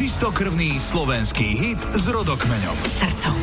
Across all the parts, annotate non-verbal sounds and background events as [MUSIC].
Čistokrvný slovenský hit s rodokmeňom. Srdcom.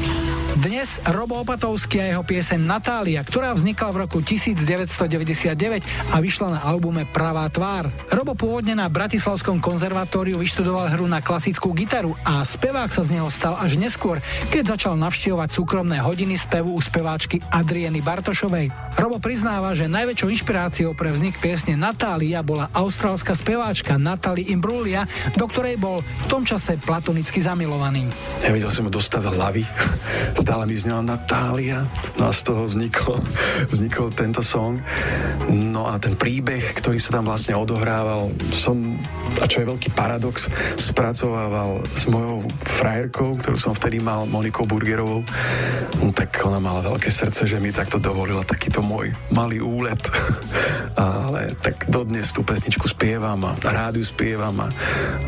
Dnes Robo Opatovský a jeho pieseň Natália, ktorá vznikla v roku 1999 a vyšla na albume Pravá tvár. Robo pôvodne na Bratislavskom konzervatóriu vyštudoval hru na klasickú gitaru a spevák sa z neho stal až neskôr, keď začal navštevovať súkromné hodiny spevu u speváčky Adrieny Bartošovej. Robo priznáva, že najväčšou inšpiráciou pre vznik piesne Natália bola austrálska speváčka Natalie Imbruglia, do ktorej bol v tom čase platonicky zamilovaný. Nevedel som ho dostať z hlavy [LAUGHS] stále mi znela Natália. No a z toho vznikol, [LAUGHS] vznikol tento song. No a ten príbeh, ktorý sa tam vlastne odohrával, som, a čo je veľký paradox, spracovával s mojou frajerkou, ktorú som vtedy mal, Monikou Burgerovou. No, tak ona mala veľké srdce, že mi takto dovolila takýto môj malý úlet. [LAUGHS] Ale tak dodnes tú pesničku spievam a rádiu spievam a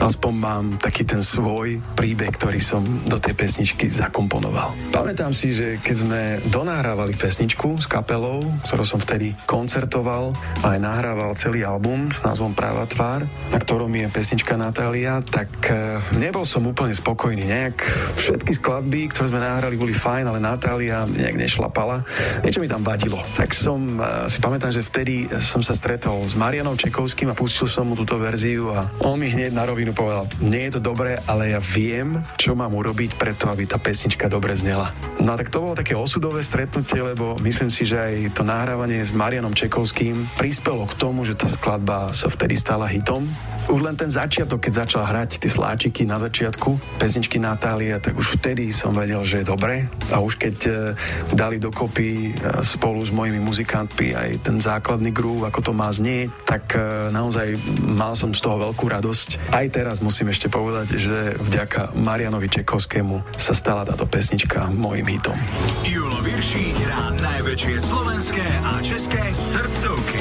aspoň mám taký ten svoj príbeh, ktorý som do tej pesničky zakomponoval. Pamätám si, že keď sme donahrávali pesničku s kapelou, ktorou som vtedy koncertoval a aj nahrával celý album s názvom Práva tvár, na ktorom je pesnička Natália, tak e, nebol som úplne spokojný. Nejak všetky skladby, ktoré sme nahrali, boli fajn, ale Natália nejak nešlapala. Niečo mi tam vadilo. Tak som e, si pamätám, že vtedy som sa stretol s Marianom Čekovským a pustil som mu túto verziu a on mi hneď na rovinu povedal, nie je to dobré, ale ja viem, čo mám urobiť preto, aby tá pesnička dobre znela. No tak to bolo také osudové stretnutie, lebo myslím si, že aj to nahrávanie s Marianom Čekovským prispelo k tomu, že tá skladba sa vtedy stala hitom. Už len ten začiatok, keď začal hrať tie sláčiky na začiatku, pesničky Natália, tak už vtedy som vedel, že je dobre. A už keď e, dali dokopy e, spolu s mojimi muzikantmi aj ten základný groove, ako to má znieť, tak e, naozaj mal som z toho veľkú radosť. Aj teraz musím ešte povedať, že vďaka Marianovi Čekovskému sa stala táto pesnička môjim hitom. Julo Virší hrá najväčšie slovenské a české srdcovky.